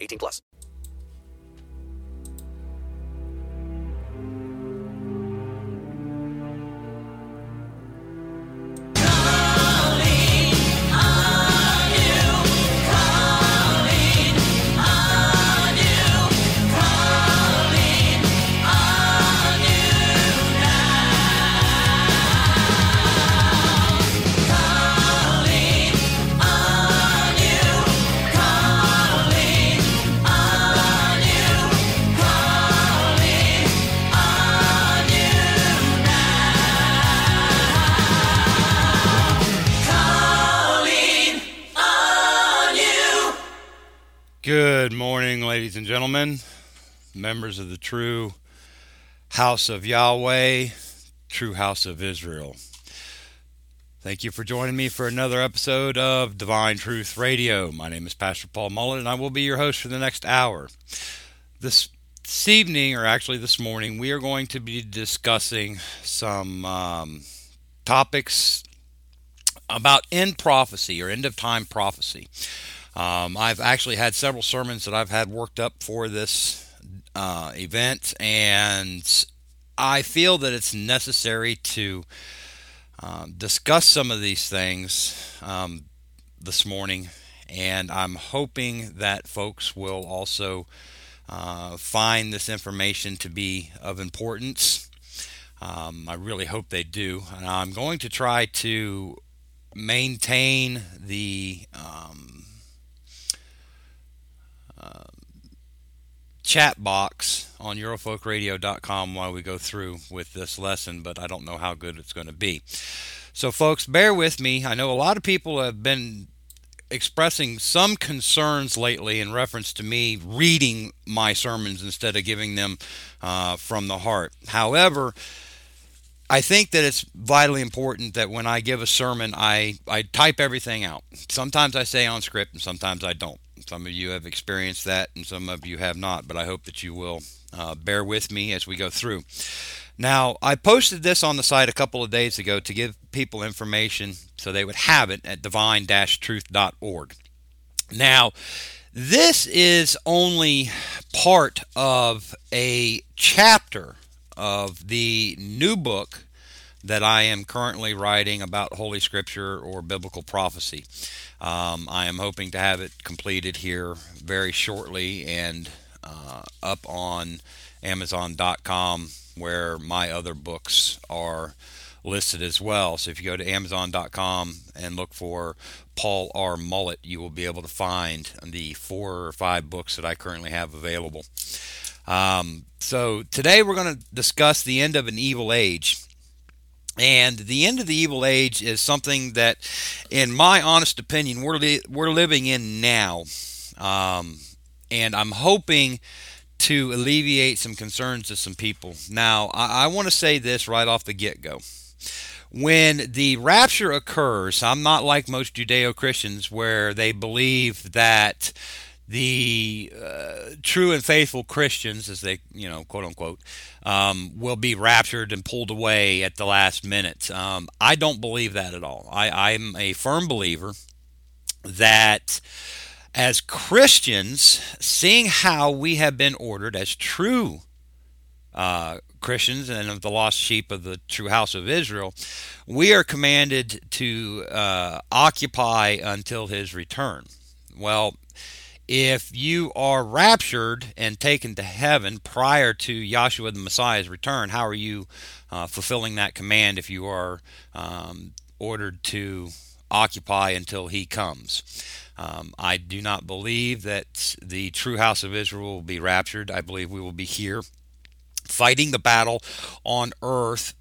18 plus. Ladies and gentlemen, members of the true house of Yahweh, true house of Israel. Thank you for joining me for another episode of Divine Truth Radio. My name is Pastor Paul Mullet, and I will be your host for the next hour. This, this evening, or actually this morning, we are going to be discussing some um, topics about end prophecy or end of time prophecy. Um, I've actually had several sermons that I've had worked up for this uh, event, and I feel that it's necessary to uh, discuss some of these things um, this morning, and I'm hoping that folks will also uh, find this information to be of importance. Um, I really hope they do. And I'm going to try to maintain the um, chat box on EurofolkRadio.com while we go through with this lesson, but I don't know how good it's going to be. So, folks, bear with me. I know a lot of people have been expressing some concerns lately in reference to me reading my sermons instead of giving them uh, from the heart. However, I think that it's vitally important that when I give a sermon, I, I type everything out. Sometimes I say on script and sometimes I don't. Some of you have experienced that and some of you have not, but I hope that you will uh, bear with me as we go through. Now, I posted this on the site a couple of days ago to give people information so they would have it at divine truth.org. Now, this is only part of a chapter of the new book that I am currently writing about Holy Scripture or biblical prophecy. Um, I am hoping to have it completed here very shortly and uh, up on Amazon.com where my other books are listed as well. So if you go to Amazon.com and look for Paul R. Mullet, you will be able to find the four or five books that I currently have available. Um, so today we're going to discuss the end of an evil age. And the end of the evil age is something that, in my honest opinion, we're, li- we're living in now. Um, and I'm hoping to alleviate some concerns to some people. Now, I, I want to say this right off the get go. When the rapture occurs, I'm not like most Judeo Christians where they believe that the uh, true and faithful Christians, as they, you know, quote unquote, um, will be raptured and pulled away at the last minute. Um, I don't believe that at all. I, I'm a firm believer that as Christians, seeing how we have been ordered as true uh, Christians and of the lost sheep of the true house of Israel, we are commanded to uh, occupy until his return. Well, if you are raptured and taken to heaven prior to Yahshua the Messiah's return, how are you uh, fulfilling that command if you are um, ordered to occupy until he comes? Um, I do not believe that the true house of Israel will be raptured. I believe we will be here fighting the battle on earth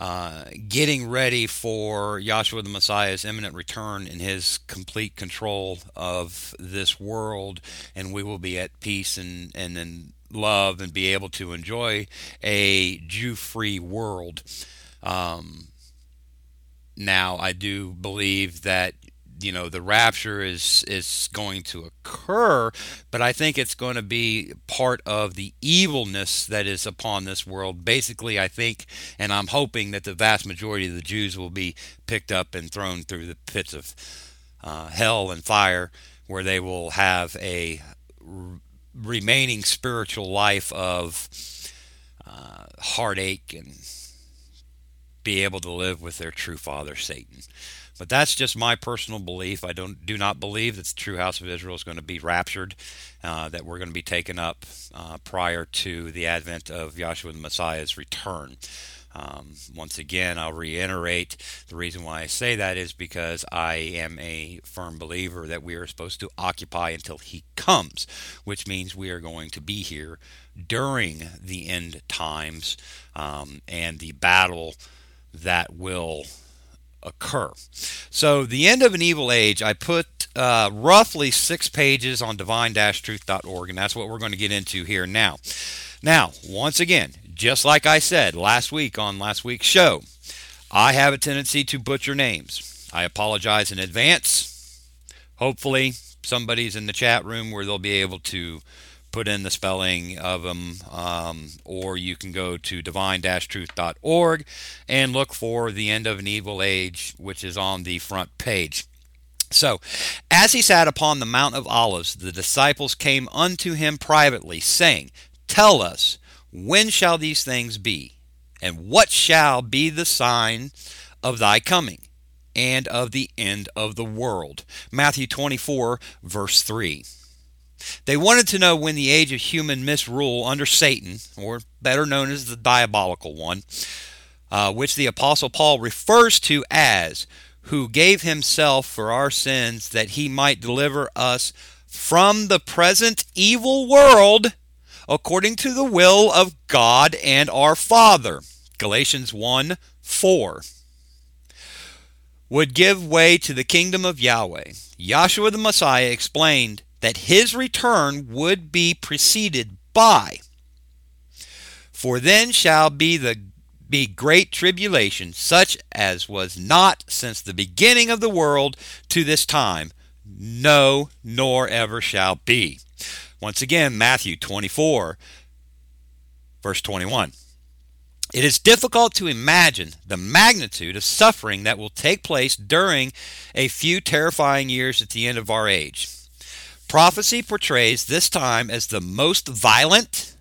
uh, getting ready for Yahshua the Messiah's imminent return and his complete control of this world, and we will be at peace and and in love and be able to enjoy a Jew-free world. Um, now, I do believe that you know the rapture is is going to occur but i think it's going to be part of the evilness that is upon this world. Basically i think and i'm hoping that the vast majority of the jews will be picked up and thrown through the pits of uh, hell and fire where they will have a r- remaining spiritual life of uh, heartache and be able to live with their true father satan but that's just my personal belief. I don't do not believe that the true house of Israel is going to be raptured, uh, that we're going to be taken up uh, prior to the advent of Yahshua the Messiah's return. Um, once again, I'll reiterate the reason why I say that is because I am a firm believer that we are supposed to occupy until He comes, which means we are going to be here during the end times um, and the battle that will occur. So, the end of an evil age, I put uh, roughly six pages on divine-truth.org, and that's what we're going to get into here now. Now, once again, just like I said last week on last week's show, I have a tendency to butcher names. I apologize in advance. Hopefully, somebody's in the chat room where they'll be able to put in the spelling of them, um, or you can go to divine-truth.org and look for the end of an evil age, which is on the front page. So, as he sat upon the Mount of Olives, the disciples came unto him privately, saying, Tell us, when shall these things be? And what shall be the sign of thy coming and of the end of the world? Matthew 24, verse 3. They wanted to know when the age of human misrule under Satan, or better known as the diabolical one, uh, which the Apostle Paul refers to as, who gave himself for our sins that he might deliver us from the present evil world according to the will of God and our Father. Galatians 1 4 would give way to the kingdom of Yahweh. Yahshua the Messiah explained that his return would be preceded by. For then shall be the be great tribulation, such as was not since the beginning of the world to this time, no, nor ever shall be. Once again, Matthew 24, verse 21. It is difficult to imagine the magnitude of suffering that will take place during a few terrifying years at the end of our age. Prophecy portrays this time as the most violent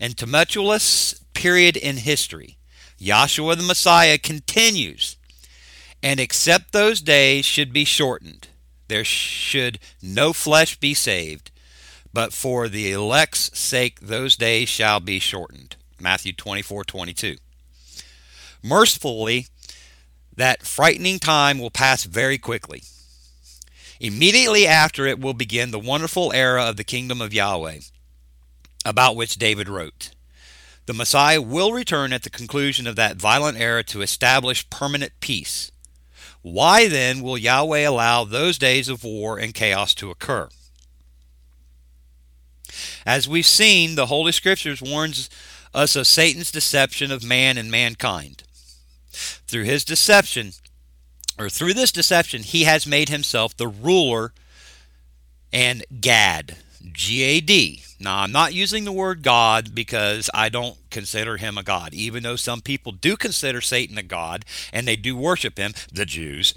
and tumultuous period in history. Yahshua the Messiah continues, and except those days should be shortened, there should no flesh be saved, but for the elect's sake those days shall be shortened. Matthew 24 22. Mercifully, that frightening time will pass very quickly. Immediately after it will begin the wonderful era of the kingdom of Yahweh, about which David wrote. The Messiah will return at the conclusion of that violent era to establish permanent peace. Why then will Yahweh allow those days of war and chaos to occur? As we've seen, the Holy Scriptures warns us of Satan's deception of man and mankind. Through his deception, or through this deception, he has made himself the ruler and Gad, G A D. Now, I'm not using the word God because I don't consider him a God, even though some people do consider Satan a God and they do worship him, the Jews,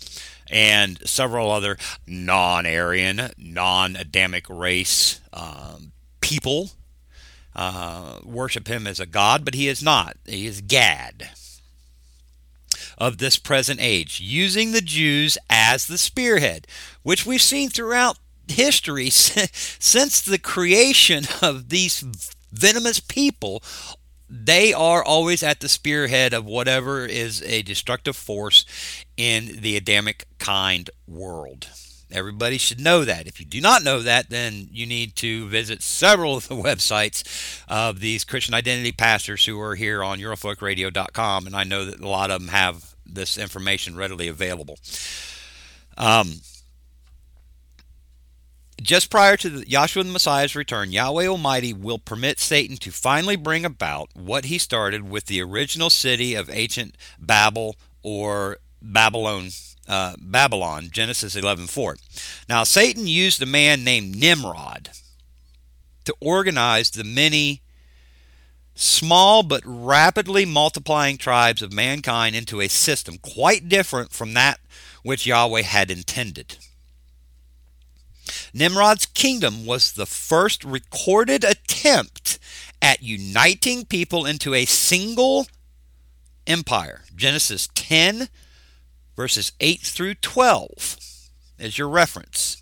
and several other non Aryan, non Adamic race um, people uh, worship him as a God, but he is not. He is Gad of this present age, using the Jews as the spearhead, which we've seen throughout history since the creation of these venomous people. They are always at the spearhead of whatever is a destructive force in the Adamic kind world. Everybody should know that. If you do not know that, then you need to visit several of the websites of these Christian identity pastors who are here on EurofolkRadio.com, and I know that a lot of them have this information readily available. Um, just prior to the, Yahshua the Messiah's return, Yahweh Almighty will permit Satan to finally bring about what he started with the original city of ancient Babel or Babylon. Uh, Babylon, Genesis 11:4. Now Satan used a man named Nimrod to organize the many small but rapidly multiplying tribes of mankind into a system quite different from that which Yahweh had intended. Nimrod's kingdom was the first recorded attempt at uniting people into a single empire. Genesis 10, verses 8 through 12 is your reference.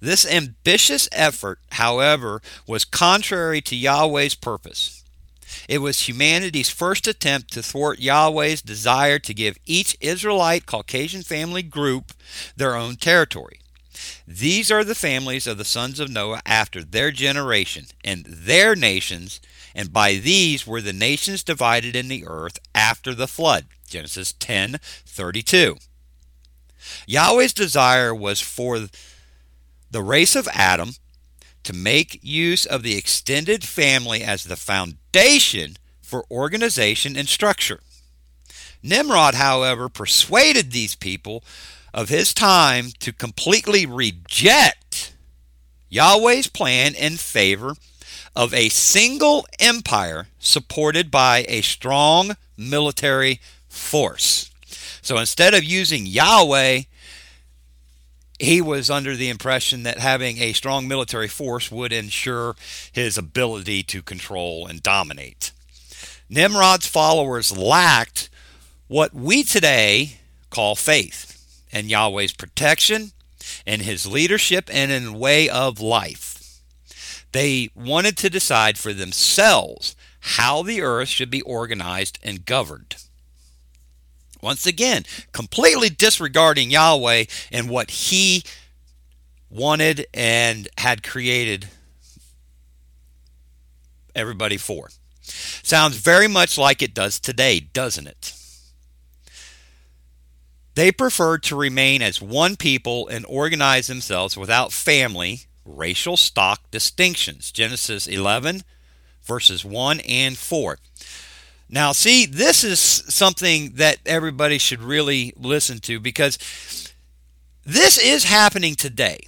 This ambitious effort, however, was contrary to Yahweh's purpose. It was humanity's first attempt to thwart Yahweh's desire to give each Israelite Caucasian family group their own territory. These are the families of the sons of Noah after their generation and their nations, and by these were the nations divided in the earth after the flood. Genesis 10:32. Yahweh's desire was for the race of Adam to make use of the extended family as the foundation for organization and structure. Nimrod, however, persuaded these people of his time to completely reject Yahweh's plan in favor of a single empire supported by a strong military force. So instead of using Yahweh, he was under the impression that having a strong military force would ensure his ability to control and dominate. Nimrod's followers lacked what we today call faith and Yahweh's protection and his leadership and in way of life. They wanted to decide for themselves how the earth should be organized and governed. Once again, completely disregarding Yahweh and what he wanted and had created everybody for. Sounds very much like it does today, doesn't it? They preferred to remain as one people and organize themselves without family, racial stock distinctions. Genesis 11, verses 1 and 4. Now, see, this is something that everybody should really listen to because this is happening today.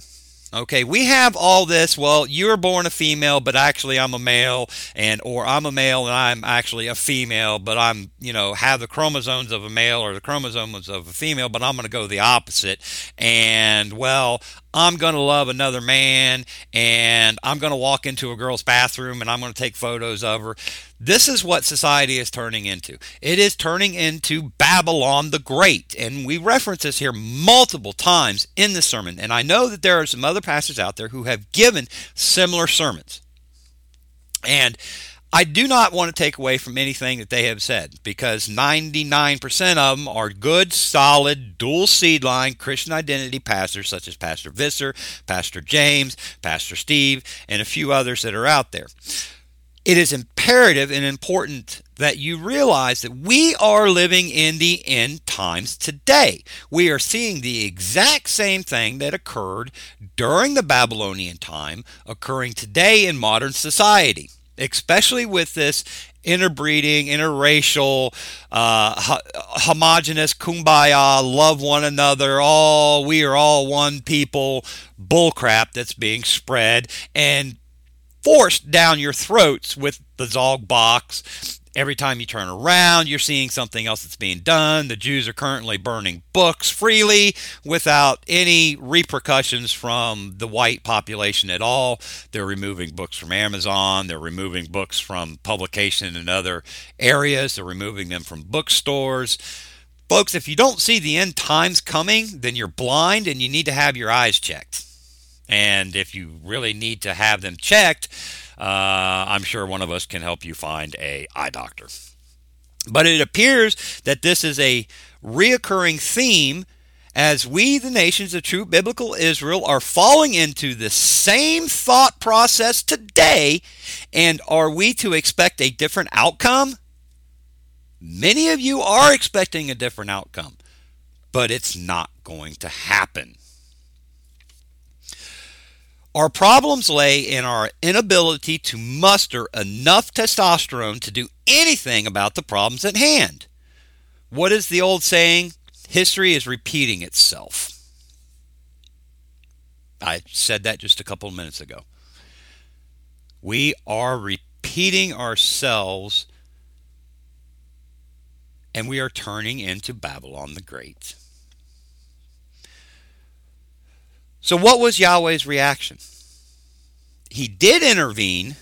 Okay, we have all this. Well, you're born a female, but actually I'm a male, and or I'm a male and I'm actually a female, but I'm you know have the chromosomes of a male or the chromosomes of a female, but I'm going to go the opposite. And well, I'm going to love another man, and I'm going to walk into a girl's bathroom and I'm going to take photos of her. This is what society is turning into. It is turning into Babylon the Great. And we reference this here multiple times in the sermon. And I know that there are some other pastors out there who have given similar sermons. And I do not want to take away from anything that they have said because 99% of them are good, solid, dual seed line Christian identity pastors such as Pastor Visser, Pastor James, Pastor Steve, and a few others that are out there it is imperative and important that you realize that we are living in the end times today. We are seeing the exact same thing that occurred during the Babylonian time occurring today in modern society, especially with this interbreeding, interracial, uh, homogenous, kumbaya, love one another, all we are all one people bullcrap that's being spread. And forced down your throats with the Zog box. Every time you turn around, you're seeing something else that's being done. The Jews are currently burning books freely without any repercussions from the white population at all. They're removing books from Amazon. They're removing books from publication in other areas. They're removing them from bookstores. Folks, if you don't see the end times coming, then you're blind and you need to have your eyes checked. And if you really need to have them checked, uh, I'm sure one of us can help you find a eye doctor. But it appears that this is a reoccurring theme as we, the nations of true biblical Israel, are falling into the same thought process today, and are we to expect a different outcome? Many of you are expecting a different outcome, but it's not going to happen. Our problems lay in our inability to muster enough testosterone to do anything about the problems at hand. What is the old saying? History is repeating itself. I said that just a couple of minutes ago. We are repeating ourselves and we are turning into Babylon the Great. So, what was Yahweh's reaction? He did intervene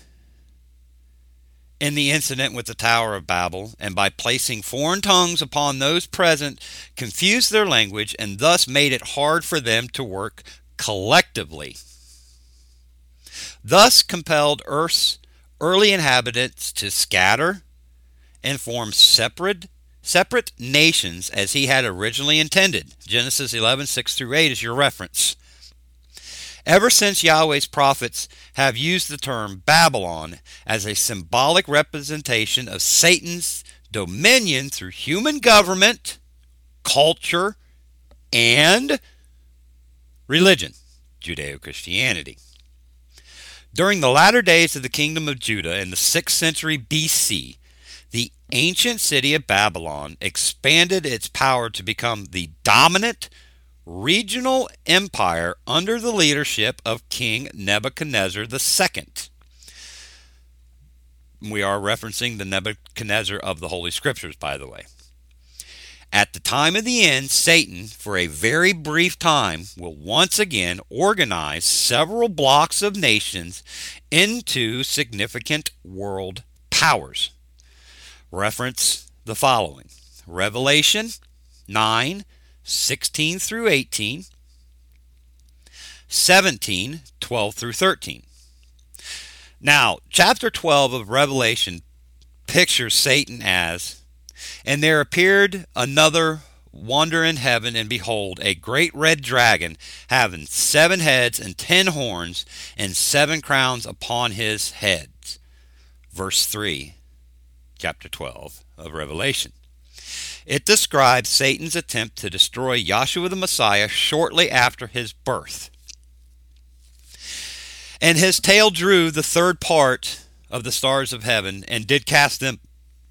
in the incident with the Tower of Babel, and by placing foreign tongues upon those present, confused their language and thus made it hard for them to work collectively. Thus compelled Earth's early inhabitants to scatter and form separate separate nations as he had originally intended. Genesis 11, 6 through 8 is your reference. Ever since Yahweh's prophets have used the term Babylon as a symbolic representation of Satan's dominion through human government, culture, and religion, Judeo Christianity. During the latter days of the kingdom of Judah in the 6th century BC, the ancient city of Babylon expanded its power to become the dominant regional empire under the leadership of King Nebuchadnezzar II. We are referencing the Nebuchadnezzar of the Holy Scriptures, by the way. At the time of the end, Satan, for a very brief time, will once again organize several blocks of nations into significant world powers. Reference the following Revelation 9 16 through 18, 17, 12 through 13. Now, chapter 12 of Revelation pictures Satan as, and there appeared another wonder in heaven, and behold, a great red dragon, having seven heads and ten horns, and seven crowns upon his heads. Verse 3, chapter 12 of Revelation. It describes Satan's attempt to destroy Yahshua the Messiah shortly after his birth. And his tail drew the third part of the stars of heaven and did cast them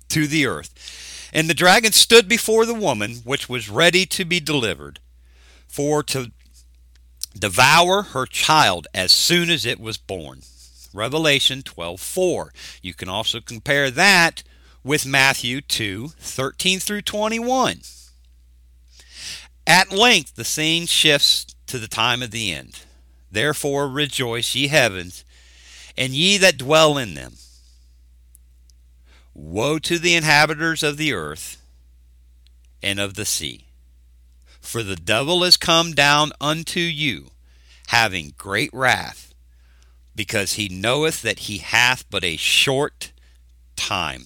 to the earth. And the dragon stood before the woman, which was ready to be delivered, for to devour her child as soon as it was born. Revelation 12:4. You can also compare that with Matthew 2 13 through 21. At length, the scene shifts to the time of the end. Therefore, rejoice, ye heavens, and ye that dwell in them. Woe to the inhabitants of the earth and of the sea. For the devil is come down unto you, having great wrath, because he knoweth that he hath but a short time.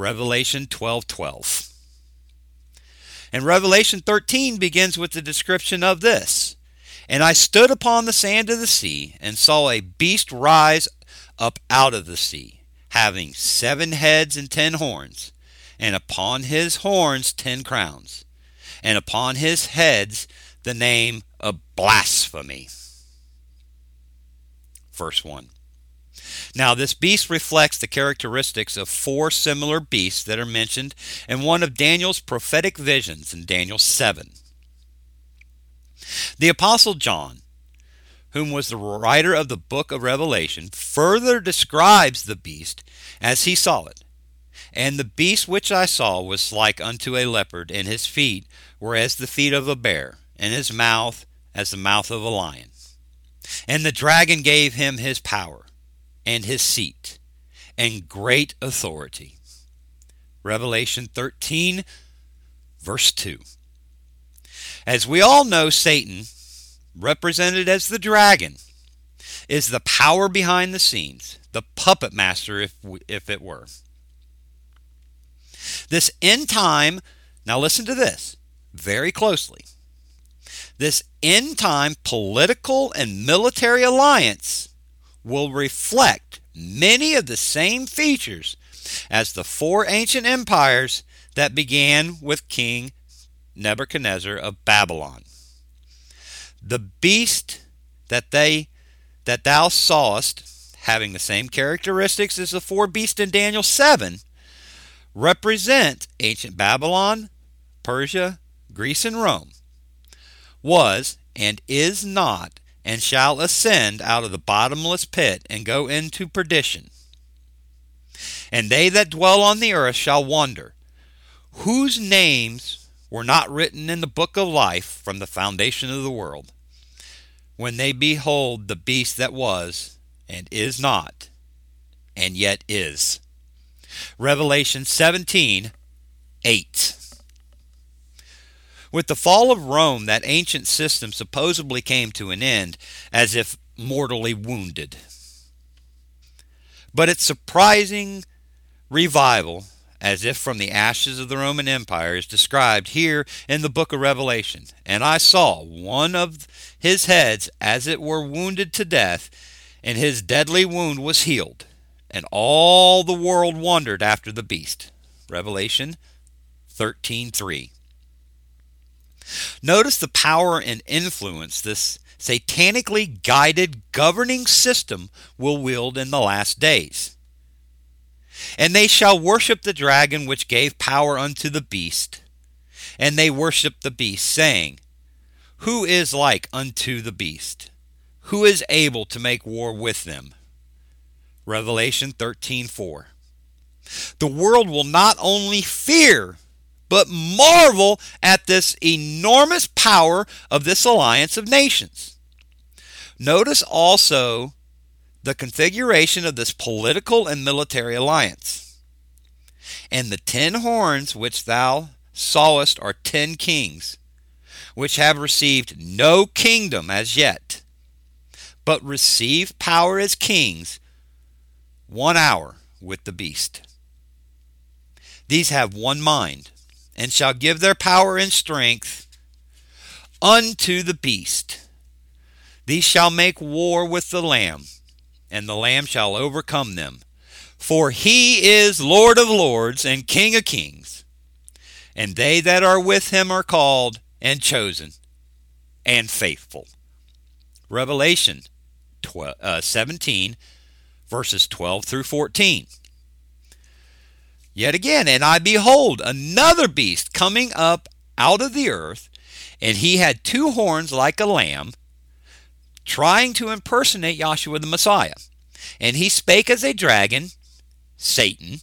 Revelation 12:12. 12. And Revelation 13 begins with the description of this. And I stood upon the sand of the sea and saw a beast rise up out of the sea, having seven heads and ten horns, and upon his horns ten crowns, and upon his heads the name of blasphemy. Verse 1. Now, this beast reflects the characteristics of four similar beasts that are mentioned in one of Daniel's prophetic visions in Daniel 7. The Apostle John, whom was the writer of the book of Revelation, further describes the beast as he saw it. And the beast which I saw was like unto a leopard, and his feet were as the feet of a bear, and his mouth as the mouth of a lion. And the dragon gave him his power and his seat and great authority. Revelation 13, verse 2. As we all know, Satan, represented as the dragon, is the power behind the scenes, the puppet master, if, if it were. This end time, now listen to this very closely. this end time political and military alliance will reflect many of the same features as the four ancient empires that began with King Nebuchadnezzar of Babylon. The beast that they that thou sawest, having the same characteristics as the four beasts in Daniel 7, represent ancient Babylon, Persia, Greece, and Rome, was and is not, and shall ascend out of the bottomless pit and go into perdition. And they that dwell on the earth shall wonder, whose names were not written in the book of life from the foundation of the world, when they behold the beast that was, and is not, and yet is. Revelation 17 8. With the fall of Rome, that ancient system supposedly came to an end as if mortally wounded. But its surprising revival, as if from the ashes of the Roman Empire, is described here in the book of Revelation. And I saw one of his heads as it were wounded to death, and his deadly wound was healed. And all the world wondered after the beast. Revelation 13:3. Notice the power and influence this satanically guided governing system will wield in the last days. And they shall worship the dragon which gave power unto the beast. And they worshiped the beast, saying, Who is like unto the beast? Who is able to make war with them? Revelation 13:4. The world will not only fear but marvel at this enormous power of this alliance of nations. Notice also the configuration of this political and military alliance. And the ten horns which thou sawest are ten kings, which have received no kingdom as yet, but receive power as kings one hour with the beast. These have one mind and shall give their power and strength unto the beast. These shall make war with the Lamb, and the Lamb shall overcome them. For he is Lord of lords and King of kings. And they that are with him are called and chosen and faithful. Revelation 12, uh, 17, verses 12 through 14. Yet again, and I behold another beast coming up out of the earth, and he had two horns like a lamb, trying to impersonate Yahshua the Messiah. And he spake as a dragon, Satan,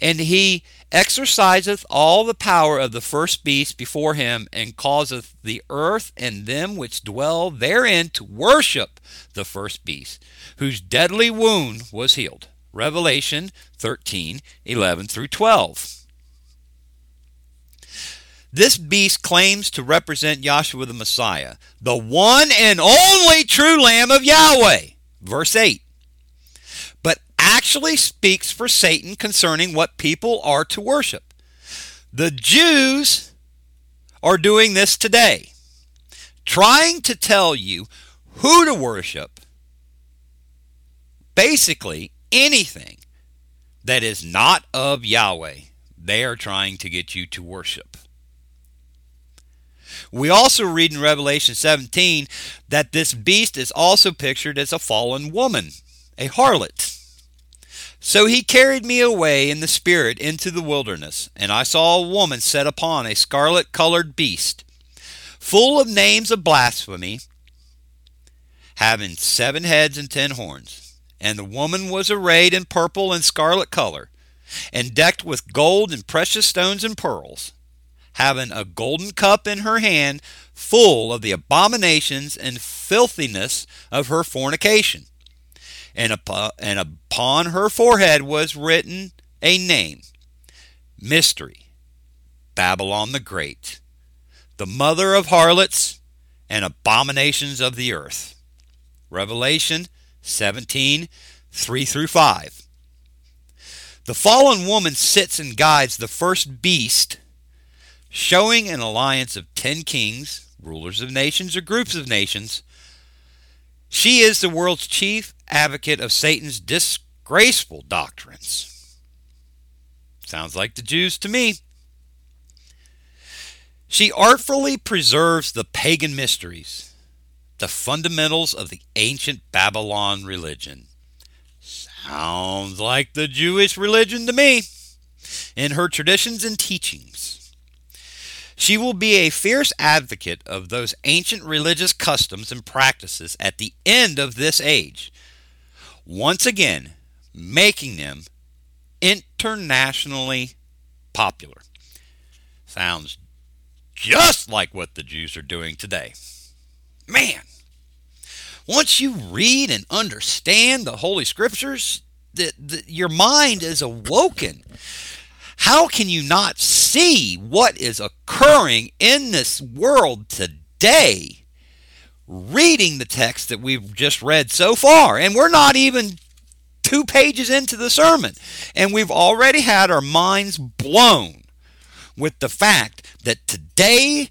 and he exerciseth all the power of the first beast before him, and causeth the earth and them which dwell therein to worship the first beast, whose deadly wound was healed. Revelation 13 11 through 12. This beast claims to represent Yahshua the Messiah, the one and only true Lamb of Yahweh. Verse 8. But actually speaks for Satan concerning what people are to worship. The Jews are doing this today, trying to tell you who to worship. Basically, anything that is not of Yahweh, they are trying to get you to worship. We also read in Revelation 17 that this beast is also pictured as a fallen woman, a harlot. So he carried me away in the spirit into the wilderness, and I saw a woman set upon a scarlet colored beast, full of names of blasphemy, having seven heads and ten horns. And the woman was arrayed in purple and scarlet color, and decked with gold and precious stones and pearls, having a golden cup in her hand full of the abominations and filthiness of her fornication. And upon, and upon her forehead was written a name Mystery, Babylon the Great, the mother of harlots and abominations of the earth. Revelation 17, 3 through 5. The fallen woman sits and guides the first beast, showing an alliance of ten kings rulers of nations or groups of nations. She is the world's chief advocate of Satan's disgraceful doctrines. Sounds like the Jews to me. She artfully preserves the pagan mysteries, the fundamentals of the ancient Babylon religion. Sounds like the Jewish religion to me, in her traditions and teachings. She will be a fierce advocate of those ancient religious customs and practices at the end of this age, once again making them internationally popular. Sounds just like what the Jews are doing today. Man, once you read and understand the Holy Scriptures, the, the, your mind is awoken. How can you not see what is occurring in this world today? Reading the text that we've just read so far, and we're not even two pages into the sermon, and we've already had our minds blown with the fact that today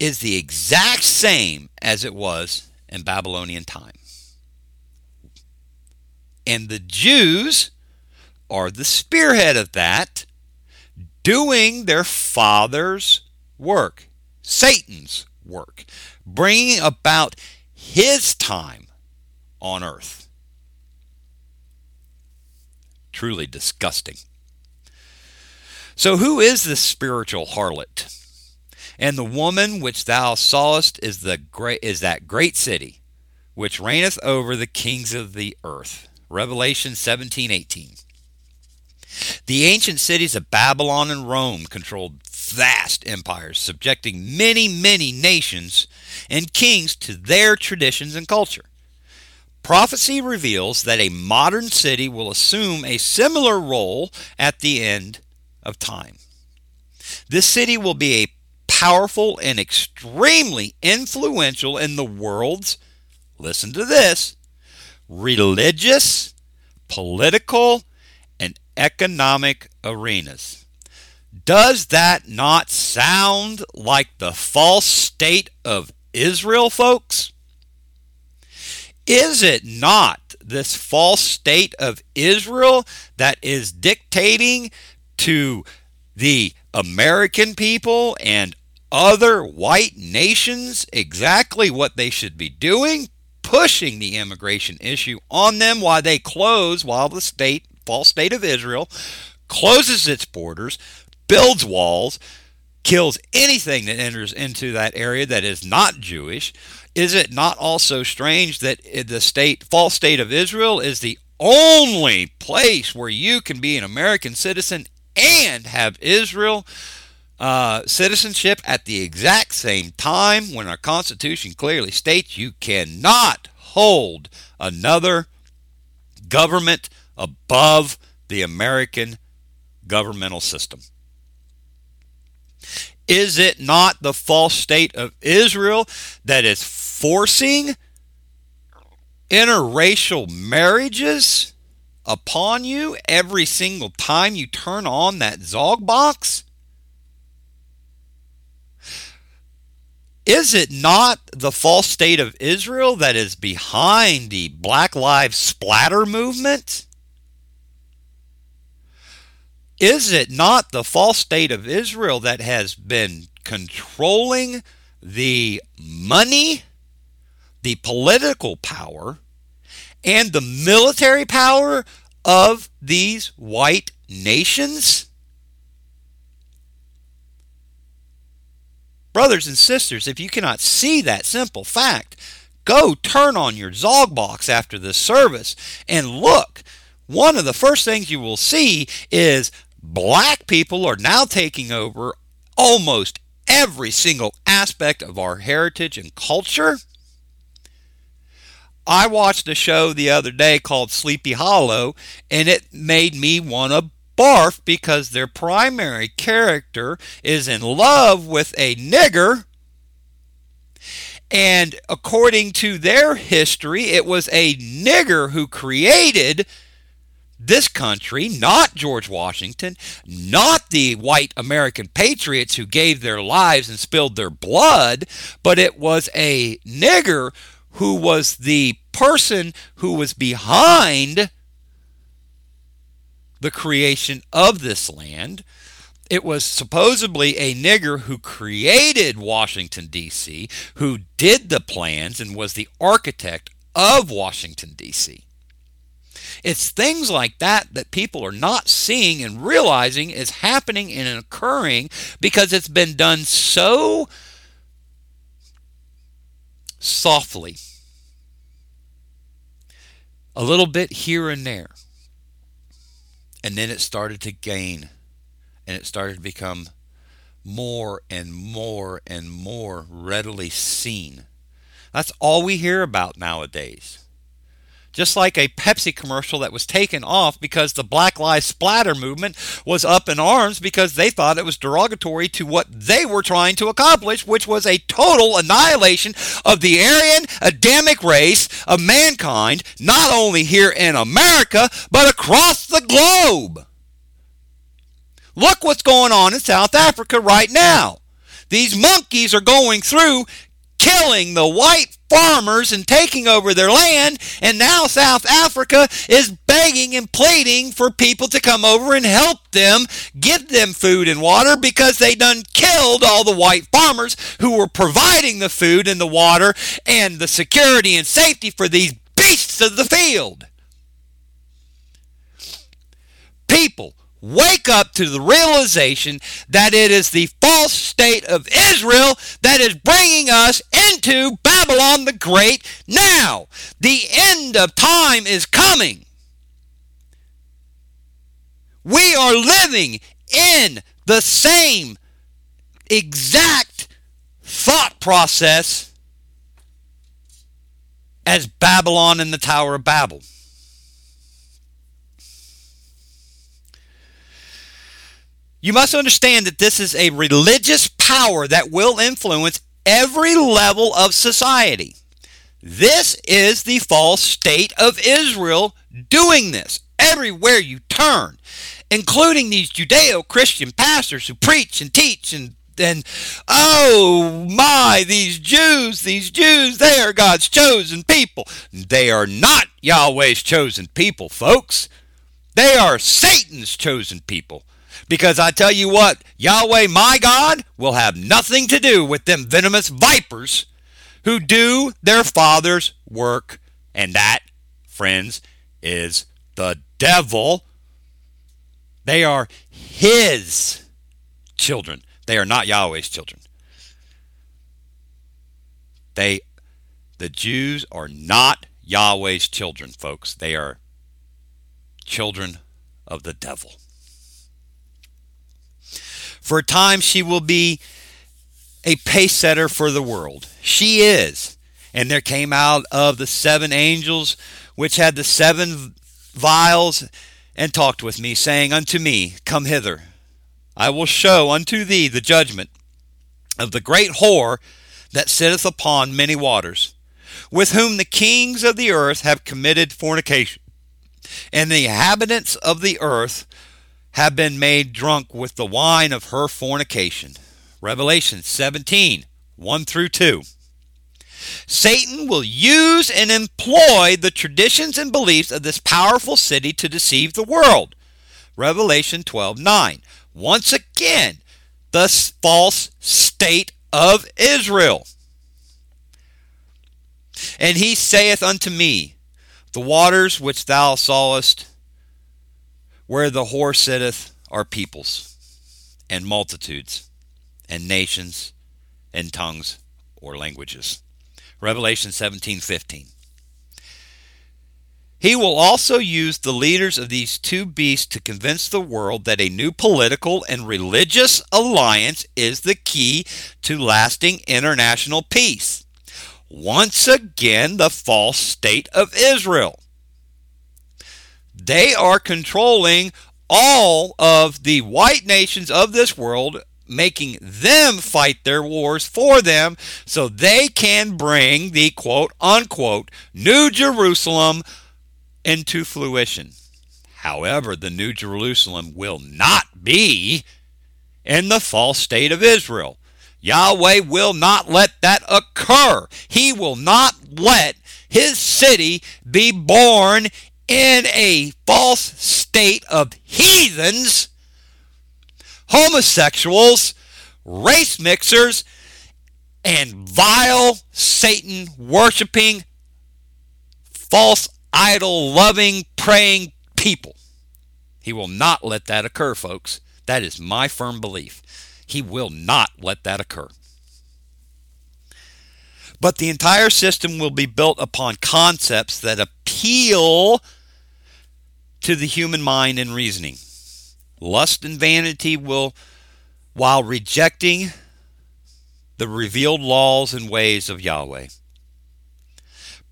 is the exact same as it was in Babylonian time. And the Jews are the spearhead of that, doing their father's work, Satan's work, bringing about his time on earth. Truly disgusting. So, who is this spiritual harlot? And the woman which thou sawest is the great is that great city, which reigneth over the kings of the earth. Revelation 17:18. The ancient cities of Babylon and Rome controlled vast empires, subjecting many, many nations and kings to their traditions and culture. Prophecy reveals that a modern city will assume a similar role at the end of time. This city will be a powerful and extremely influential in the world's, listen to this, religious, political, and economic arenas. Does that not sound like the false state of Israel, folks? Is it not this false state of Israel that is dictating to the American people and other white nations exactly what they should be doing, pushing the immigration issue on them while they close, while the state, false state of Israel, closes its borders, builds walls, kills anything that enters into that area that is not Jewish. Is it not also strange that the state, false state of Israel is the only place where you can be an American citizen and have Israel uh, citizenship at the exact same time when our Constitution clearly states you cannot hold another government above the American governmental system. Is it not the false state of Israel that is forcing interracial marriages upon you every single time you turn on that Zog box? Is it not the false state of Israel that is behind the Black Lives Splatter movement? Is it not the false state of Israel that has been controlling the money, the political power, and the military power of these white nations? Brothers and sisters, if you cannot see that simple fact, go turn on your Zog box after this service and look. One of the first things you will see is black people are now taking over almost every single aspect of our heritage and culture. I watched a show the other day called Sleepy Hollow, and it made me want to barf because their primary character is in love with a nigger. And according to their history, it was a nigger who created this country, not George Washington, not the white American patriots who gave their lives and spilled their blood, but it was a nigger who was the person who was behind the creation of this land. It was supposedly a nigger who created Washington, D.C., who did the plans and was the architect of Washington, D.C. It's things like that that people are not seeing and realizing is happening and occurring because it's been done so softly. A little bit here and there. And then it started to gain and it started to become more and more and more readily seen. That's all we hear about nowadays just like a Pepsi commercial that was taken off because the Black Lives Splatter movement was up in arms because they thought it was derogatory to what they were trying to accomplish, which was a total annihilation of the Aryan Adamic race of mankind, not only here in America, but across the globe. Look what's going on in South Africa right now. These monkeys are going through killing the white farmers and taking over their land. And now South Africa is begging and pleading for people to come over and help them, give them food and water because they done killed all the white farmers who were providing the food and the water and the security and safety for these beasts of the field. People wake up to the realization that it is the false state of Israel that is bringing us into Babylon the Great now. The end of time is coming. We are living in the same exact thought process as Babylon and the Tower of Babel. You must understand that this is a religious power that will influence every level of society. This is the false state of Israel doing this everywhere you turn, including these Judeo Christian pastors who preach and teach and and oh my, these Jews, these Jews, they are God's chosen people. They are not Yahweh's chosen people, folks. They are Satan's chosen people. Because I tell you what, Yahweh my God will have nothing to do with them venomous vipers who do their father's work. And that, friends, is the devil. They are his children. They are not Yahweh's children. They the Jews are not Yahweh's children, folks. They are children of the devil. For a time, she will be a pace setter for the world. She is. And there came out of the seven angels which had the seven vials and talked with me, saying unto me, Come hither. I will show unto thee the judgment of the great whore that sitteth upon many waters, with whom the kings of the earth have committed fornication, and the inhabitants of the earth have been made drunk with the wine of her fornication. Revelation 17 1 through 2. Satan will use and employ the traditions and beliefs of this powerful city to deceive the world. Revelation 12 9. Once again, the false state of Israel. And he saith unto me, The waters which thou sawest where the whore sitteth are peoples, and multitudes, and nations, and tongues or languages. Revelation 17:15. He will also use the leaders of these two beasts to convince the world that a new political and religious alliance is the key to lasting international peace. Once again, the false state of Israel. They are controlling all of the white nations of this world, making them fight their wars for them so they can bring the quote unquote New Jerusalem into fruition. However, the New Jerusalem will not be in the false state of Israel. Yahweh will not let that occur. He will not let his city be born in a false state of heathens, homosexuals, race mixers, and vile Satan worshiping, false idol loving, praying people. He will not let that occur, folks. That is my firm belief. He will not let that occur. But the entire system will be built upon concepts that appeal to the human mind and reasoning. Lust and vanity will, while rejecting the revealed laws and ways of Yahweh.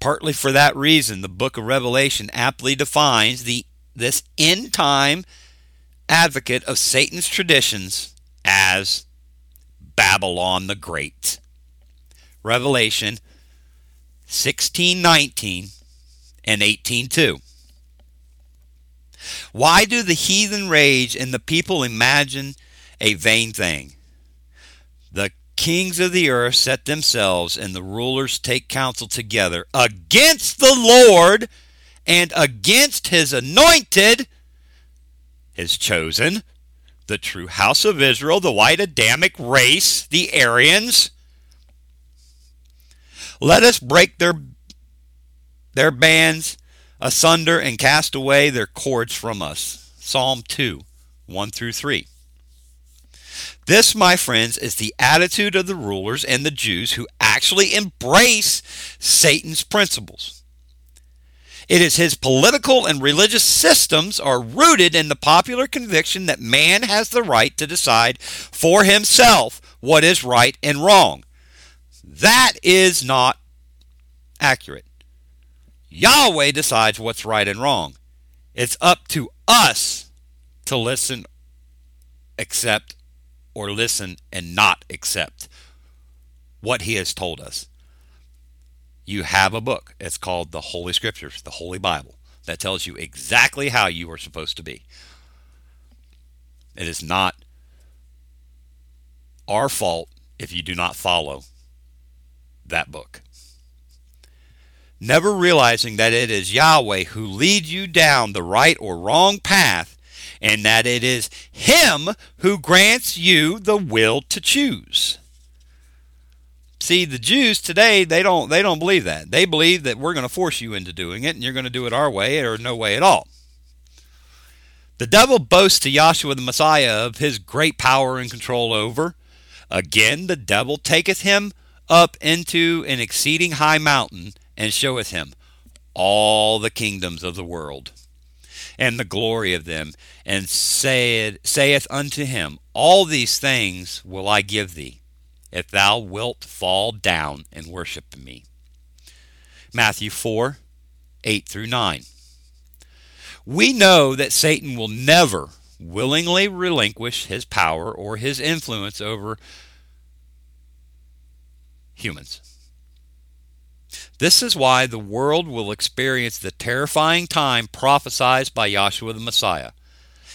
Partly for that reason, the book of Revelation aptly defines the this end time advocate of Satan's traditions as Babylon the Great. Revelation 16:19 and 18:2. Why do the heathen rage and the people imagine a vain thing? The kings of the earth set themselves and the rulers take counsel together against the Lord and against his anointed, his chosen, the true house of Israel, the white Adamic race, the Aryans. Let us break their their bands asunder and cast away their cords from us. Psalm 2, 1 through 3. This, my friends, is the attitude of the rulers and the Jews who actually embrace Satan's principles. It is his political and religious systems are rooted in the popular conviction that man has the right to decide for himself what is right and wrong. That is not accurate. Yahweh decides what's right and wrong. It's up to us to listen, accept, or listen and not accept what he has told us you have a book. It's called the Holy Scriptures, the Holy Bible, that tells you exactly how you are supposed to be. It is not our fault if you do not follow that book. Never realizing that it is Yahweh who leads you down the right or wrong path, and that it is Him who grants you the will to choose. See, the Jews today, they don't they don't believe that. They believe that we're going to force you into doing it and you're going to do it our way or no way at all. The devil boasts to Yahshua the Messiah of his great power and control over. Again, the devil taketh him up into an exceeding high mountain and showeth him all the kingdoms of the world and the glory of them, and saith, saith unto him, All these things will I give thee if thou wilt fall down and worship me. Matthew 4 8 through 9. We know that Satan will never willingly relinquish his power or his influence over humans. This is why the world will experience the terrifying time prophesied by Yahshua the Messiah,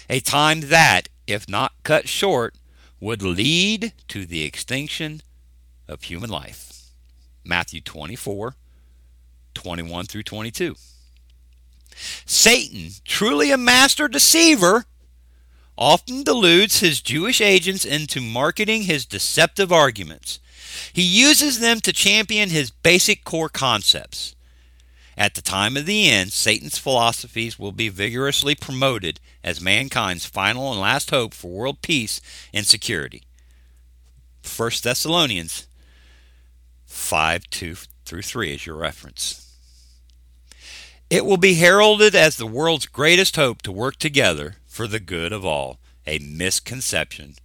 a time that, if not cut short, would lead to the extinction of human life. Matthew 24, 21 through 22. Satan, truly a master deceiver, often deludes his Jewish agents into marketing his deceptive arguments. He uses them to champion his basic core concepts. At the time of the end, Satan's philosophies will be vigorously promoted as mankind's final and last hope for world peace and security. 1 Thessalonians 5 2 through 3 is your reference. It will be heralded as the world's greatest hope to work together for the good of all, a misconception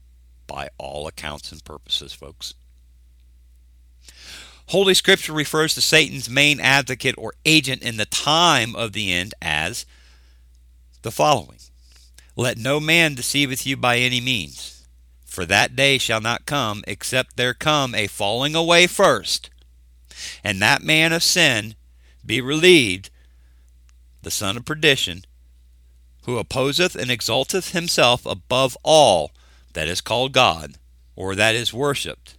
by all accounts and purposes, folks. Holy Scripture refers to Satan's main advocate or agent in the time of the end as the following. Let no man deceiveth you by any means, for that day shall not come except there come a falling away first, and that man of sin be relieved, the son of perdition, who opposeth and exalteth himself above all that is called God, or that is worshipped,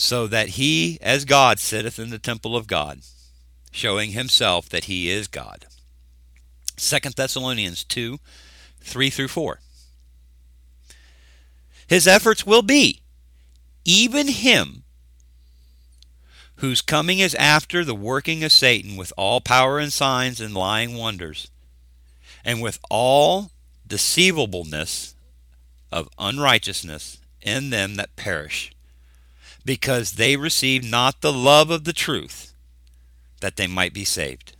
so that he as God sitteth in the temple of God, showing himself that he is God. 2 Thessalonians 2 3 through 4. His efforts will be, even him whose coming is after the working of Satan with all power and signs and lying wonders, and with all deceivableness of unrighteousness in them that perish, because they receive not the love of the truth, that they might be saved.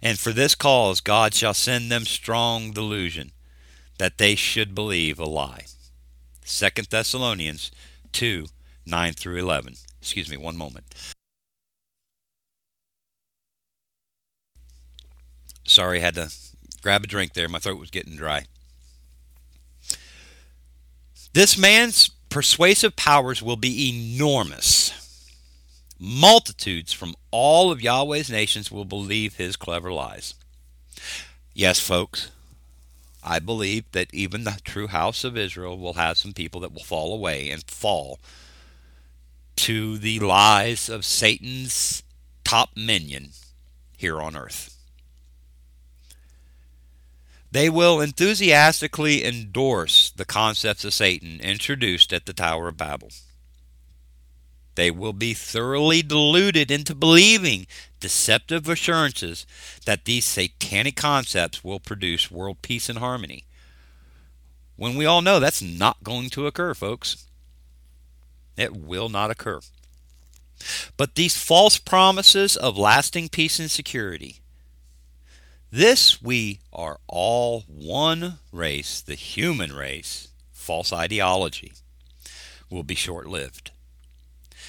And for this cause God shall send them strong delusion, that they should believe a lie. Second Thessalonians 2 9 through 11. Excuse me, one moment. Sorry, I had to grab a drink there. My throat was getting dry. This man's persuasive powers will be enormous. Multitudes from all of Yahweh's nations will believe his clever lies. Yes, folks, I believe that even the true house of Israel will have some people that will fall away and fall to the lies of Satan's top minion here on earth. They will enthusiastically endorse the concepts of Satan introduced at the Tower of Babel. They will be thoroughly deluded into believing deceptive assurances that these satanic concepts will produce world peace and harmony. When we all know that's not going to occur, folks. It will not occur. But these false promises of lasting peace and security, this we are all one race, the human race, false ideology, will be short lived.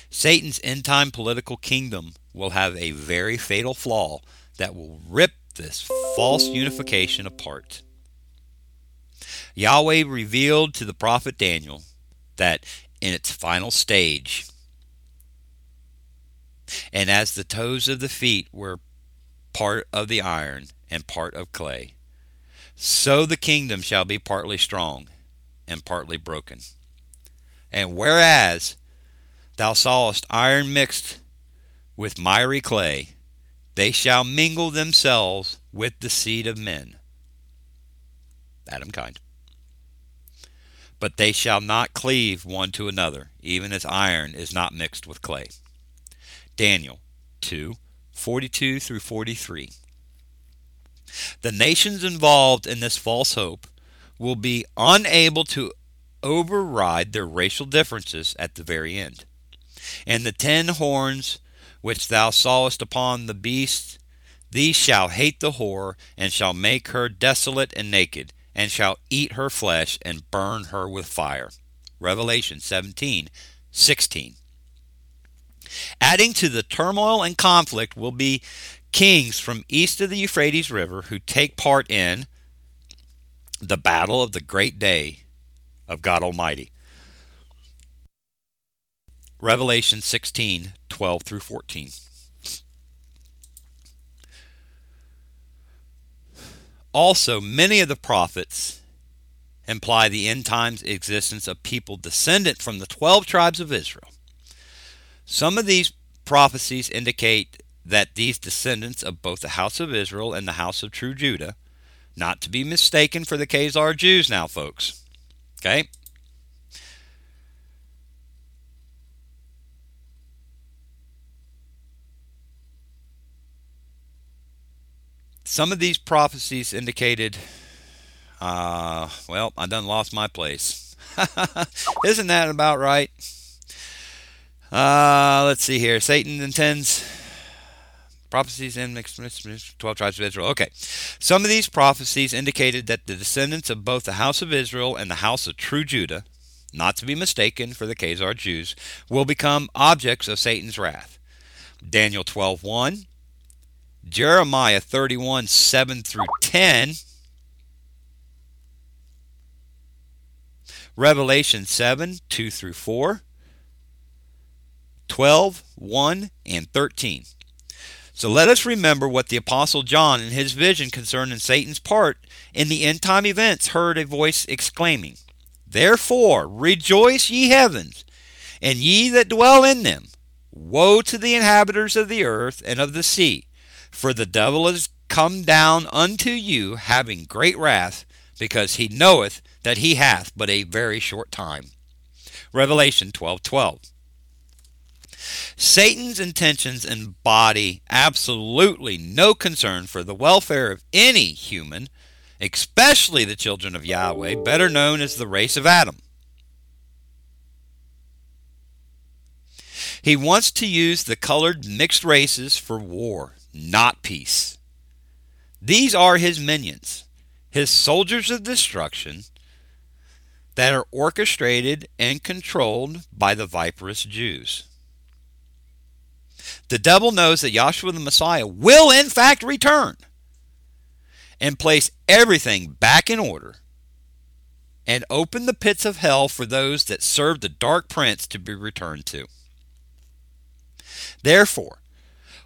Satan's end time political kingdom will have a very fatal flaw that will rip this false unification apart. Yahweh revealed to the prophet Daniel that in its final stage, and as the toes of the feet were part of the iron and part of clay, so the kingdom shall be partly strong and partly broken. And whereas thou sawest iron mixed with miry clay, they shall mingle themselves with the seed of men. Adam kind. But they shall not cleave one to another, even as iron is not mixed with clay. Daniel 2 42 through 43. The nations involved in this false hope will be unable to override their racial differences at the very end. And the ten horns which thou sawest upon the beast, these shall hate the whore, and shall make her desolate and naked, and shall eat her flesh, and burn her with fire. Revelation 17 16. Adding to the turmoil and conflict will be kings from east of the Euphrates River who take part in the battle of the great day of God Almighty. Revelation 16 12 through 14. Also, many of the prophets imply the end times existence of people descendant from the 12 tribes of Israel. Some of these prophecies indicate that these descendants of both the house of Israel and the house of true Judah, not to be mistaken for the Khazar Jews now, folks. Okay? Some of these prophecies indicated, uh, well, I done lost my place. Isn't that about right? Uh, let's see here. Satan intends prophecies in 12 tribes of Israel. Okay. Some of these prophecies indicated that the descendants of both the house of Israel and the house of true Judah, not to be mistaken for the Khazar Jews, will become objects of Satan's wrath. Daniel 12:1, Jeremiah 31 7 through 10, Revelation 7 2 through 4, 12 1 and 13. So let us remember what the Apostle John in his vision concerning Satan's part in the end time events heard a voice exclaiming, Therefore rejoice, ye heavens, and ye that dwell in them. Woe to the inhabitants of the earth and of the sea, for the devil is come down unto you, having great wrath, because he knoweth that he hath but a very short time. Revelation 12:12. 12. Satan's intentions embody absolutely no concern for the welfare of any human, especially the children of Yahweh, better known as the race of Adam. He wants to use the colored mixed races for war, not peace. These are his minions, his soldiers of destruction that are orchestrated and controlled by the viperous Jews. The devil knows that Yahshua the Messiah will in fact return and place everything back in order and open the pits of hell for those that serve the dark prince to be returned to. Therefore,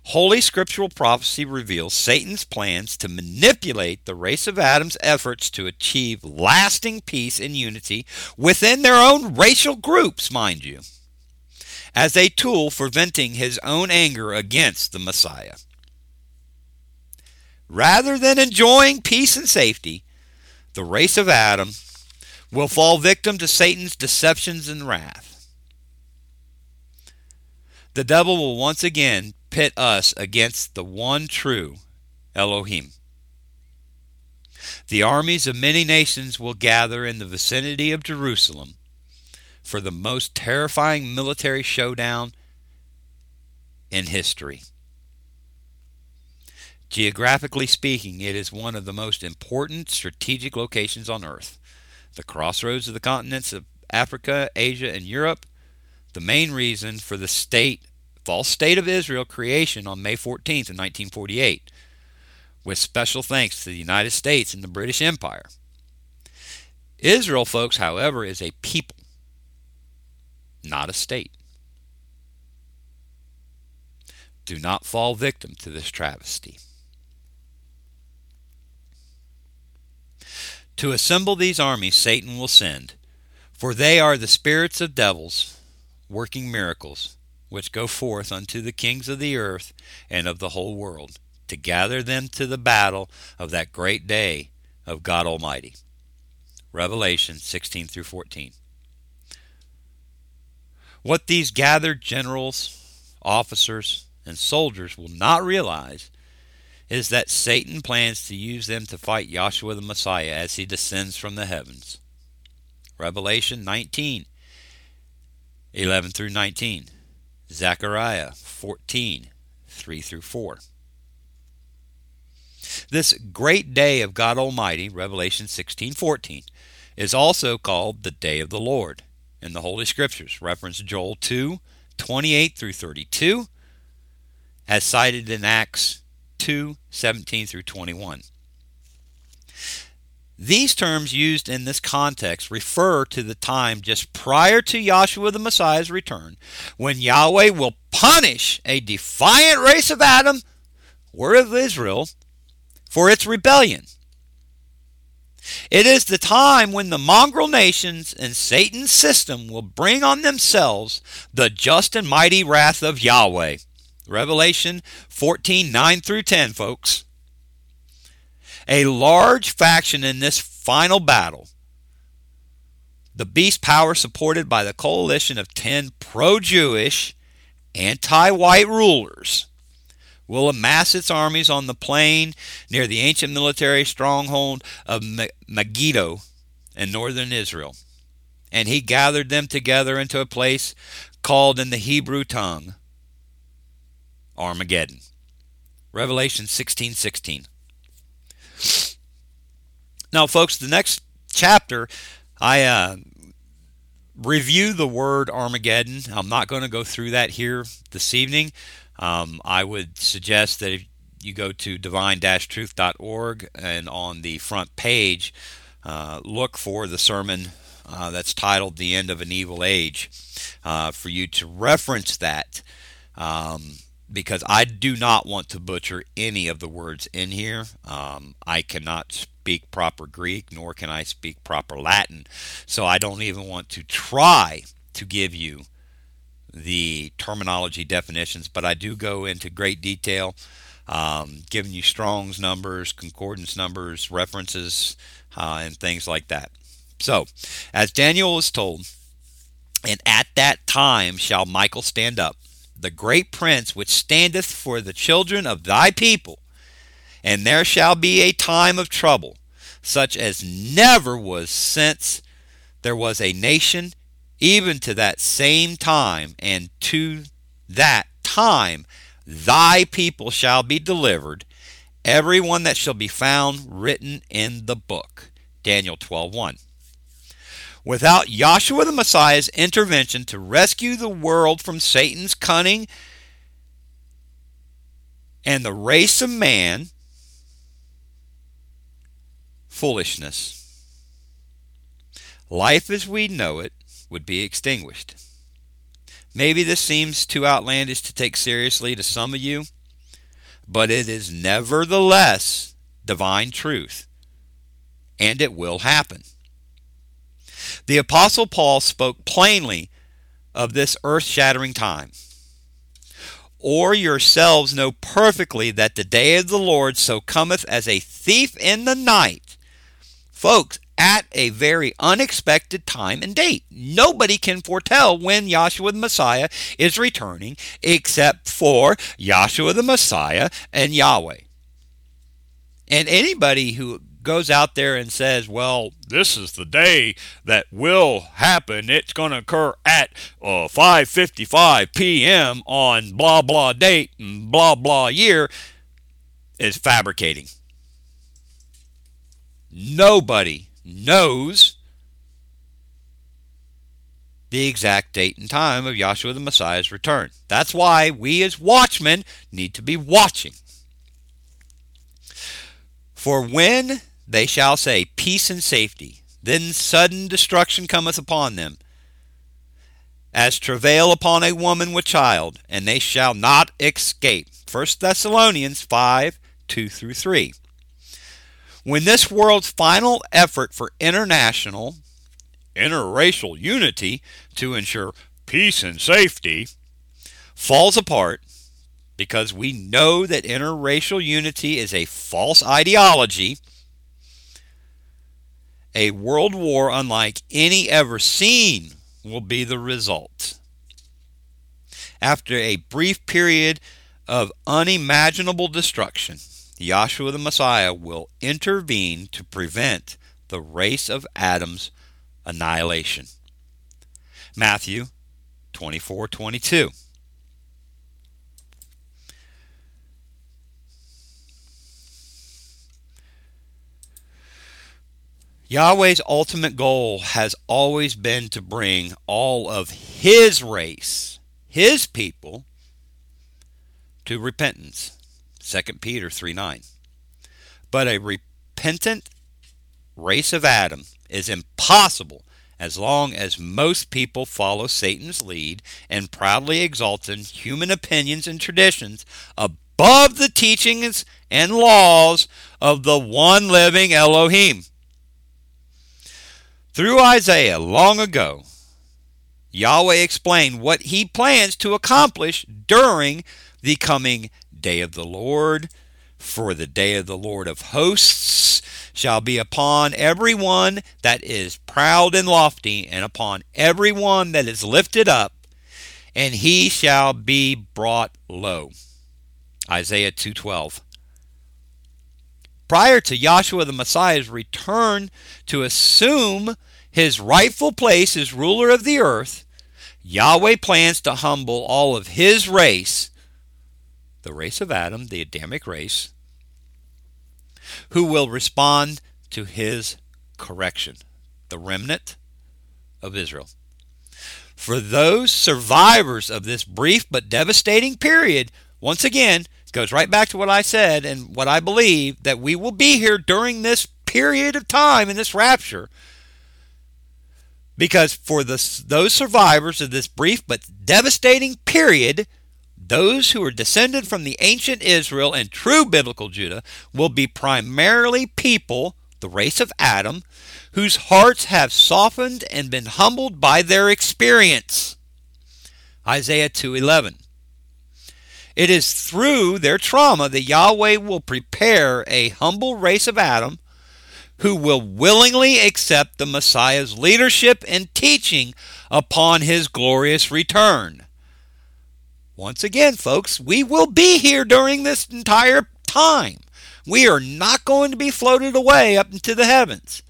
Holy scriptural prophecy reveals Satan's plans to manipulate the race of Adam's efforts to achieve lasting peace and unity within their own racial groups, mind you, as a tool for venting his own anger against the Messiah. Rather than enjoying peace and safety, the race of Adam will fall victim to Satan's deceptions and wrath. The devil will once again pit us against the one true Elohim. The armies of many nations will gather in the vicinity of Jerusalem for the most terrifying military showdown in history. Geographically speaking, it is one of the most important strategic locations on Earth. The crossroads of the continents of Africa, Asia, and Europe, the main reason for the state false state of Israel creation on May 14th of 1948, with special thanks to the United States and the British Empire. Israel, folks, however, is a people, not a state. Do not fall victim to this travesty. To assemble these armies Satan will send, for they are the spirits of devils working miracles which go forth unto the kings of the earth and of the whole world, to gather them to the battle of that great day of God Almighty. Revelation 16 through 14. What these gathered generals, officers, and soldiers will not realize is that Satan plans to use them to fight Yahshua the Messiah as he descends from the heavens. Revelation 19 11 through 19. Zechariah 14, 3 through 4. This great day of God Almighty, Revelation 16 14, is also called the day of the Lord in the Holy Scriptures. Reference Joel 2, 28 through 32, as cited in Acts 2, 17 through 21. These terms used in this context refer to the time just prior to Yahshua the Messiah's return when Yahweh will punish a defiant race of Adam or of Israel for its rebellion. It is the time when the mongrel nations and Satan's system will bring on themselves the just and mighty wrath of Yahweh. Revelation 14 9 through 10, folks a large faction in this final battle. The beast power, supported by the coalition of 10 pro Jewish, anti white rulers, will amass its armies on the plain near the ancient military stronghold of Megiddo in northern Israel. And he gathered them together into a place called in the Hebrew tongue Armageddon. Revelation 16 16. Now, folks, the next chapter, I uh, review the word Armageddon. I'm not going to go through that here this evening. Um, I would suggest that if you go to divine-truth.org and on the front page, uh, look for the sermon uh, that's titled "The End of an Evil Age," uh, for you to reference that. Um, because I do not want to butcher any of the words in here. Um, I cannot speak proper Greek, nor can I speak proper Latin. So I don't even want to try to give you the terminology definitions, but I do go into great detail, um, giving you Strong's numbers, concordance numbers, references, uh, and things like that. So, as Daniel was told, and at that time shall Michael stand up, the great prince which standeth for the children of thy people, and there shall be a time of trouble, such as never was since there was a nation, even to that same time, and to that time thy people shall be delivered, every one that shall be found written in the book. Daniel 12:1. Without Yahshua the Messiah's intervention to rescue the world from Satan's cunning and the race of man, foolishness, life as we know it would be extinguished. Maybe this seems too outlandish to take seriously to some of you, but it is nevertheless divine truth, and it will happen. The Apostle Paul spoke plainly of this earth shattering time. Or yourselves know perfectly that the day of the Lord so cometh as a thief in the night. Folks, at a very unexpected time and date. Nobody can foretell when Yahshua the Messiah is returning except for Yahshua the Messiah and Yahweh. And anybody who goes out there and says, well, this is the day that will happen. It's going to occur at uh, 5.55 p.m. on blah, blah date and blah, blah year is fabricating. Nobody knows the exact date and time of Yahshua the Messiah's return. That's why we as watchmen need to be watching. For when they shall say, Peace and safety. Then sudden destruction cometh upon them, as travail upon a woman with child, and they shall not escape. 1 Thessalonians 5 2 through 3. When this world's final effort for international, interracial unity to ensure peace and safety falls apart, because we know that interracial unity is a false ideology a world war unlike any ever seen will be the result. After a brief period of unimaginable destruction, Yahshua the Messiah will intervene to prevent the race of Adam's annihilation. Matthew 24:22 Yahweh's ultimate goal has always been to bring all of His race, His people, to repentance. 2 Peter 3 9. But a repentant race of Adam is impossible as long as most people follow Satan's lead and proudly exalt in human opinions and traditions above the teachings and laws of the one living Elohim. Through Isaiah long ago, Yahweh explained what he plans to accomplish during the coming day of the Lord. For the day of the Lord of hosts shall be upon every one that is proud and lofty, and upon every one that is lifted up, and he shall be brought low. Isaiah 2:12 prior to Yahshua the Messiah's return to assume his rightful place as ruler of the earth, Yahweh plans to humble all of his race, the race of Adam, the Adamic race, who will respond to his correction, the remnant of Israel. For those survivors of this brief but devastating period, once again, goes right back to what I said and what I believe that we will be here during this period of time in this rapture. Because for the, those survivors of this brief but devastating period, those who are descended from the ancient Israel and true biblical Judah will be primarily people, the race of Adam, whose hearts have softened and been humbled by their experience. Isaiah 2:11. It is through their trauma that Yahweh will prepare a humble race of Adam who will willingly accept the Messiah's leadership and teaching upon his glorious return. Once again, folks, we will be here during this entire time. We are not going to be floated away up into the heavens.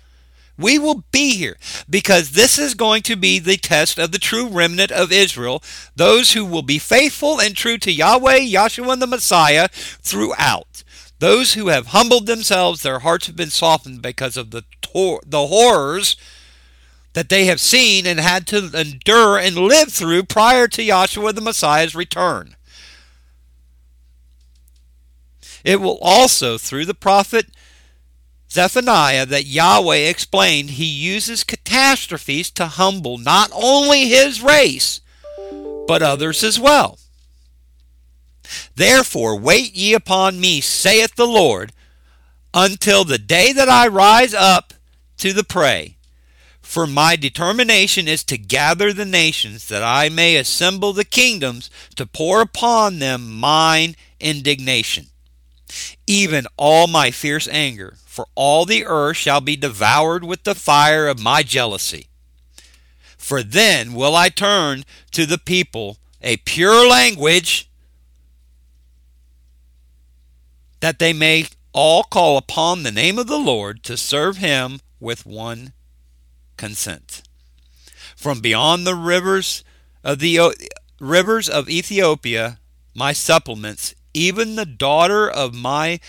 We will be here because this is going to be the test of the true remnant of Israel, those who will be faithful and true to Yahweh, Yahshua, and the Messiah throughout. Those who have humbled themselves, their hearts have been softened because of the, tor- the horrors that they have seen and had to endure and live through prior to Yahshua the Messiah's return. It will also, through the prophet Zephaniah, that Yahweh explained he uses catastrophes to humble not only his race, but others as well. Therefore, wait ye upon me, saith the Lord, until the day that I rise up to the prey. For my determination is to gather the nations, that I may assemble the kingdoms, to pour upon them mine indignation, even all my fierce anger. For all the earth shall be devoured with the fire of my jealousy. For then will I turn to the people a pure language that they may all call upon the name of the Lord to serve him with one consent. From beyond the rivers of the rivers of Ethiopia, my supplements, even the daughter of my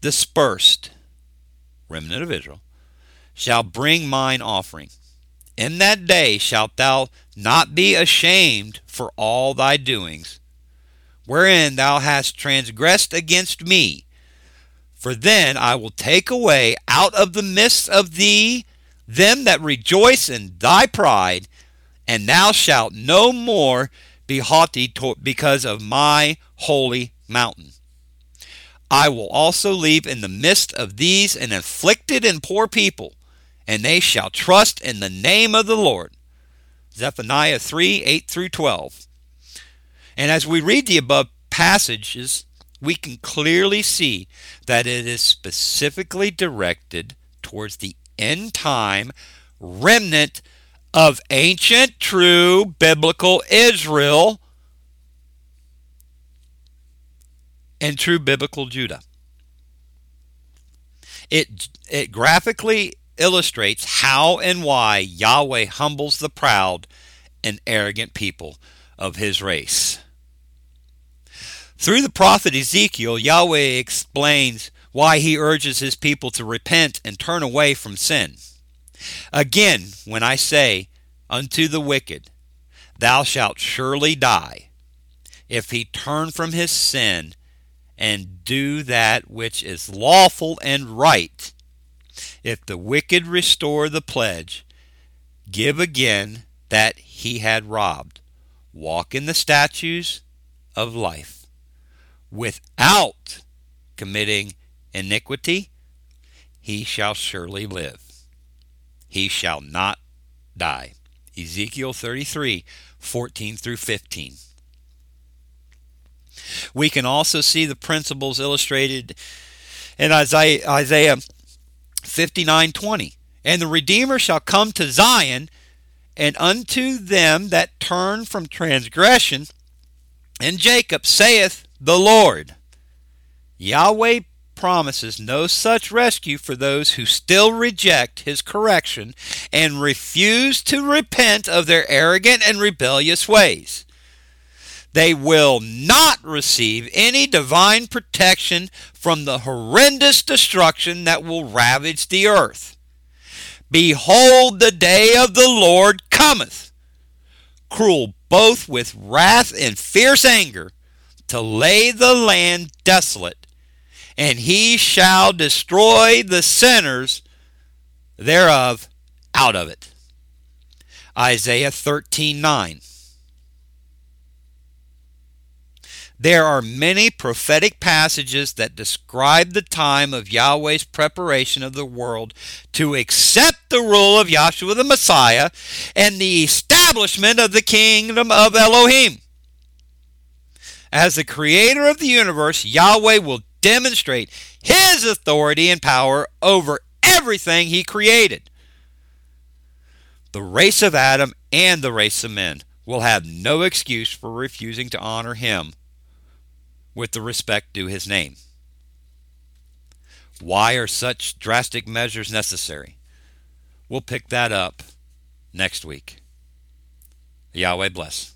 dispersed remnant of Israel, shall bring mine offering. In that day shalt thou not be ashamed for all thy doings, wherein thou hast transgressed against me. For then I will take away out of the midst of thee them that rejoice in thy pride, and thou shalt no more be haughty because of my holy mountain. I will also leave in the midst of these an afflicted and poor people, and they shall trust in the name of the Lord. Zephaniah 3 8 through 12. And as we read the above passages, we can clearly see that it is specifically directed towards the end time remnant of ancient, true biblical Israel and true biblical Judah. It, it graphically illustrates how and why Yahweh humbles the proud and arrogant people of his race. Through the prophet Ezekiel, Yahweh explains why he urges his people to repent and turn away from sin. Again, when I say unto the wicked, Thou shalt surely die, if he turn from his sin and do that which is lawful and right, if the wicked restore the pledge, give again that he had robbed, walk in the statutes of life, without committing iniquity, he shall surely live. He shall not die. Ezekiel 33 14 through 15. We can also see the principles illustrated in Isaiah, Isaiah 59:20. And the Redeemer shall come to Zion, and unto them that turn from transgression, and Jacob saith the Lord. Yahweh promises no such rescue for those who still reject his correction and refuse to repent of their arrogant and rebellious ways. They will not receive any divine protection from the horrendous destruction that will ravage the earth. Behold, the day of the Lord cometh, cruel both with wrath and fierce anger, to lay the land desolate and he shall destroy the sinners thereof out of it. Isaiah 13 9. There are many prophetic passages that describe the time of Yahweh's preparation of the world to accept the rule of Yahshua the Messiah and the establishment of the kingdom of Elohim. As the creator of the universe, Yahweh will demonstrate his authority and power over everything he created. The race of Adam and the race of men will have no excuse for refusing to honor him with the respect due his name. Why are such drastic measures necessary? We'll pick that up next week. Yahweh bless.